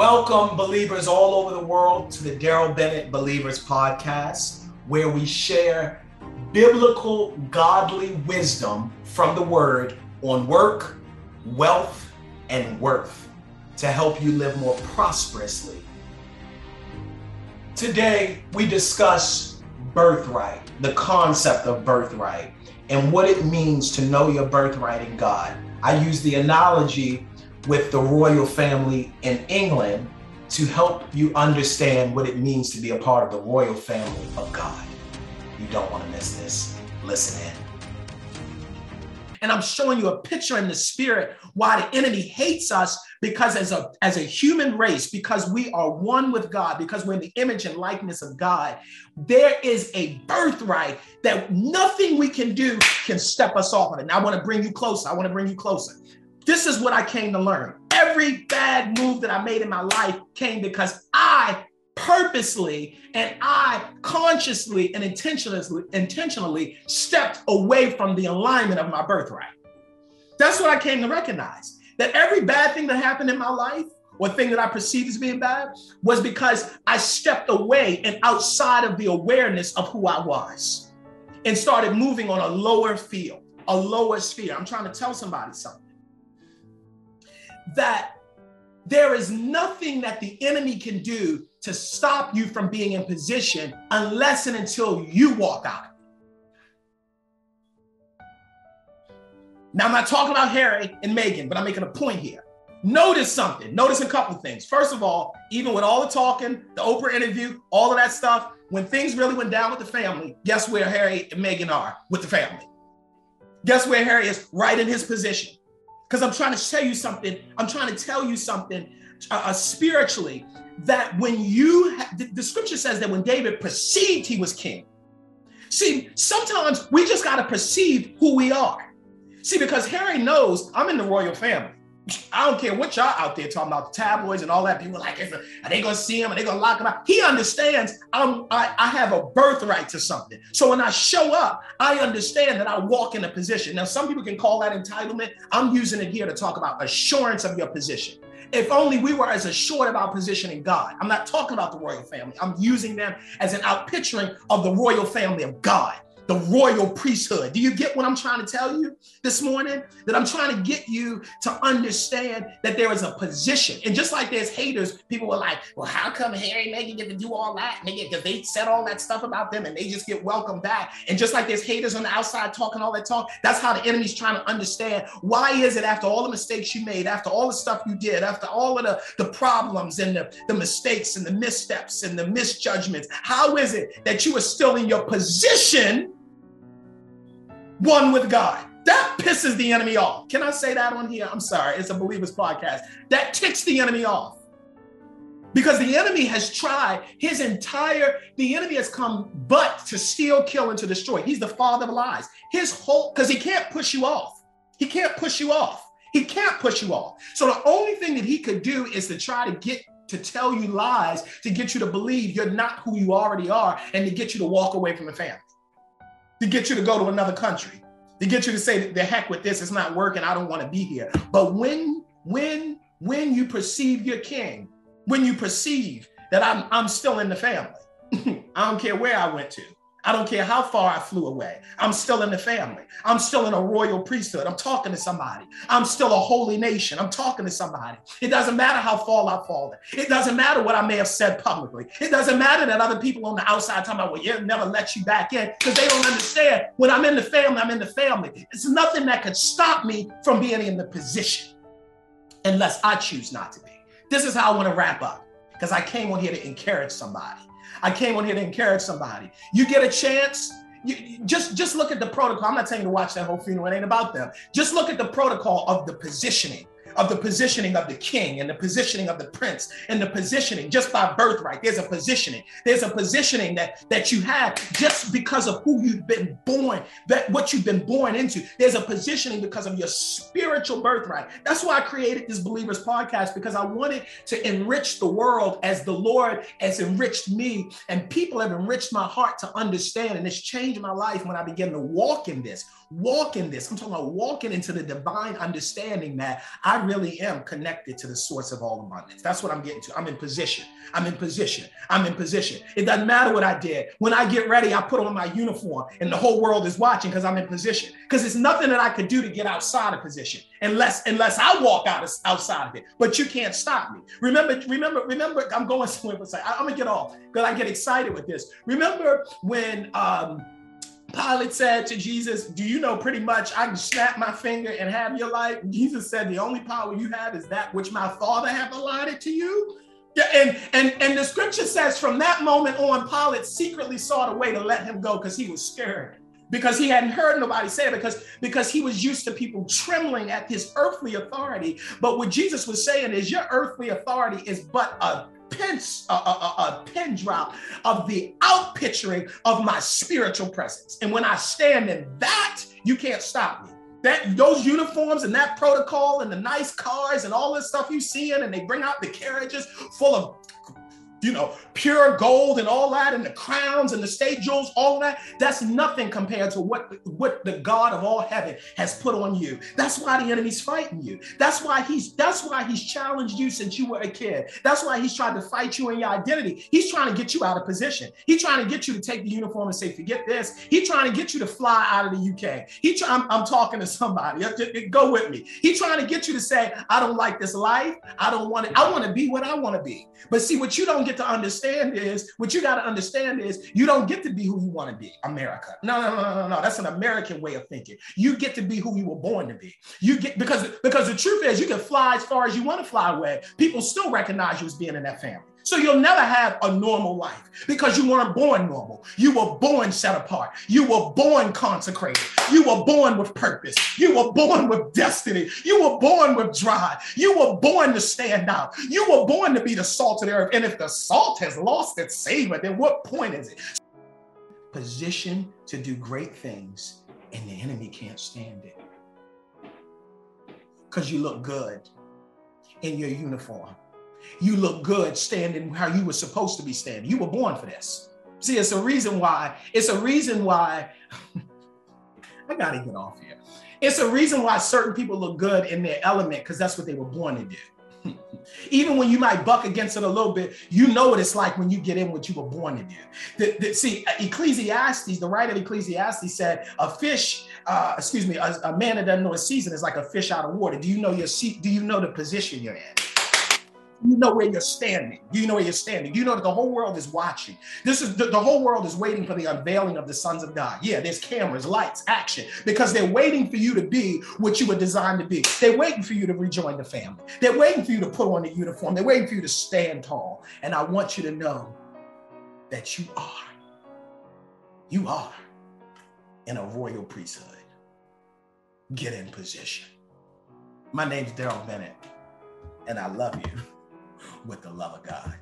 Welcome, believers all over the world, to the Darrell Bennett Believers Podcast, where we share biblical, godly wisdom from the Word on work, wealth, and worth to help you live more prosperously. Today, we discuss birthright, the concept of birthright, and what it means to know your birthright in God. I use the analogy with the royal family in England to help you understand what it means to be a part of the royal family of God. You don't want to miss this. Listen in. And I'm showing you a picture in the spirit why the enemy hates us because as a as a human race because we are one with God because we're in the image and likeness of God there is a birthright that nothing we can do can step us off of it. And I want to bring you closer. I want to bring you closer. This is what I came to learn. Every bad move that I made in my life came because I purposely and I consciously and intentionally intentionally stepped away from the alignment of my birthright. That's what I came to recognize. That every bad thing that happened in my life or thing that I perceived as being bad was because I stepped away and outside of the awareness of who I was and started moving on a lower field, a lower sphere. I'm trying to tell somebody something that there is nothing that the enemy can do to stop you from being in position unless and until you walk out. Now, I'm not talking about Harry and Meghan, but I'm making a point here. Notice something. Notice a couple things. First of all, even with all the talking, the Oprah interview, all of that stuff, when things really went down with the family, guess where Harry and Meghan are with the family? Guess where Harry is? Right in his position because I'm trying to tell you something. I'm trying to tell you something uh, uh, spiritually that when you, ha- the, the scripture says that when David perceived he was king. See, sometimes we just got to perceive who we are. See, because Harry knows I'm in the royal family. I don't care what y'all out there talking about the tabloids and all that. People like, are they gonna see him? Are they gonna lock him out? He understands I'm, I, I have a birthright to something. So when I show up, I understand that I walk in a position. Now, some people can call that entitlement. I'm using it here to talk about assurance of your position. If only we were as assured of our position in God. I'm not talking about the royal family. I'm using them as an outpicturing of the royal family of God the royal priesthood. Do you get what I'm trying to tell you this morning? That I'm trying to get you to understand that there is a position. And just like there's haters, people were like, well, how come Harry and Meghan get to do all that? Because they said all that stuff about them and they just get welcomed back. And just like there's haters on the outside talking all that talk, that's how the enemy's trying to understand why is it after all the mistakes you made, after all the stuff you did, after all of the, the problems and the, the mistakes and the missteps and the misjudgments, how is it that you are still in your position one with God. That pisses the enemy off. Can I say that on here? I'm sorry, it's a believers podcast. That ticks the enemy off. Because the enemy has tried his entire, the enemy has come but to steal, kill, and to destroy. He's the father of lies. His whole, because he can't push you off. He can't push you off. He can't push you off. So the only thing that he could do is to try to get to tell you lies to get you to believe you're not who you already are and to get you to walk away from the family to get you to go to another country, to get you to say, the heck with this, it's not working, I don't want to be here. But when, when, when you perceive your king, when you perceive that I'm, I'm still in the family, I don't care where I went to. I don't care how far I flew away. I'm still in the family. I'm still in a royal priesthood. I'm talking to somebody. I'm still a holy nation. I'm talking to somebody. It doesn't matter how far I've fallen. It doesn't matter what I may have said publicly. It doesn't matter that other people on the outside talking about, well, you never let you back in because they don't understand. When I'm in the family, I'm in the family. It's nothing that could stop me from being in the position unless I choose not to be. This is how I want to wrap up because I came on here to encourage somebody. I came on here to encourage somebody. You get a chance, you, just just look at the protocol. I'm not saying to watch that whole funeral. It ain't about them. Just look at the protocol of the positioning of the positioning of the king and the positioning of the prince and the positioning just by birthright. There's a positioning. There's a positioning that that you have just because of who you've been born, that what you've been born into. There's a positioning because of your spiritual birthright. That's why I created this Believers podcast because I wanted to enrich the world as the Lord has enriched me and people have enriched my heart to understand and it's changed my life when I began to walk in this walk in this. I'm talking about walking into the divine understanding that I Really am connected to the source of all abundance. That's what I'm getting to. I'm in position. I'm in position. I'm in position. It doesn't matter what I did. When I get ready, I put on my uniform and the whole world is watching because I'm in position. Because it's nothing that I could do to get outside of position unless unless I walk out of, outside of it. But you can't stop me. Remember, remember, remember, I'm going somewhere. I'm gonna get off because I get excited with this. Remember when um Pilate said to Jesus, Do you know pretty much I can snap my finger and have your life? Jesus said, The only power you have is that which my Father hath allotted to you. And, and, and the scripture says from that moment on, Pilate secretly sought a way to let him go because he was scared. Because he hadn't heard nobody say it, because, because he was used to people trembling at his earthly authority. But what Jesus was saying is, Your earthly authority is but a pin, a, a, a pin drop of the outpicturing of my spiritual presence. And when I stand in that, you can't stop me. That those uniforms and that protocol and the nice cars and all this stuff you seeing, and they bring out the carriages full of you know, pure gold and all that, and the crowns and the state jewels, all that. That's nothing compared to what, what the God of all heaven has put on you. That's why the enemy's fighting you. That's why he's that's why he's challenged you since you were a kid. That's why he's tried to fight you in your identity. He's trying to get you out of position. He's trying to get you to take the uniform and say, forget this. He's trying to get you to fly out of the UK. He try, I'm, I'm talking to somebody. Go with me. He's trying to get you to say, I don't like this life. I don't want it. I want to be what I want to be. But see, what you don't get to understand is what you got to understand is you don't get to be who you want to be, America. No, no, no, no, no. That's an American way of thinking. You get to be who you were born to be. You get because because the truth is you can fly as far as you want to fly away. People still recognize you as being in that family. So you'll never have a normal life because you weren't born normal. You were born set apart. You were born consecrated. You were born with purpose. You were born with destiny. You were born with drive. You were born to stand out. You were born to be the salt of the earth. And if the salt has lost its savor, then what point is it? Position to do great things, and the enemy can't stand it because you look good in your uniform you look good standing how you were supposed to be standing. You were born for this. See, it's a reason why, it's a reason why, I gotta get off here. It's a reason why certain people look good in their element because that's what they were born to do. Even when you might buck against it a little bit, you know what it's like when you get in what you were born to do. The, the, see, Ecclesiastes, the writer of Ecclesiastes said, a fish, uh, excuse me, a, a man that doesn't know a season is like a fish out of water. Do you know your seat? Do you know the position you're in? You know where you're standing. You know where you're standing. You know that the whole world is watching. This is the, the, whole world is waiting for the unveiling of the sons of God. Yeah, there's cameras, lights, action, because they're waiting for you to be what you were designed to be. They're waiting for you to rejoin the family. They're waiting for you to put on the uniform. They're waiting for you to stand tall. And I want you to know that you are. You are in a royal priesthood. Get in position. My name's Darrell Bennett, and I love you with the love of God.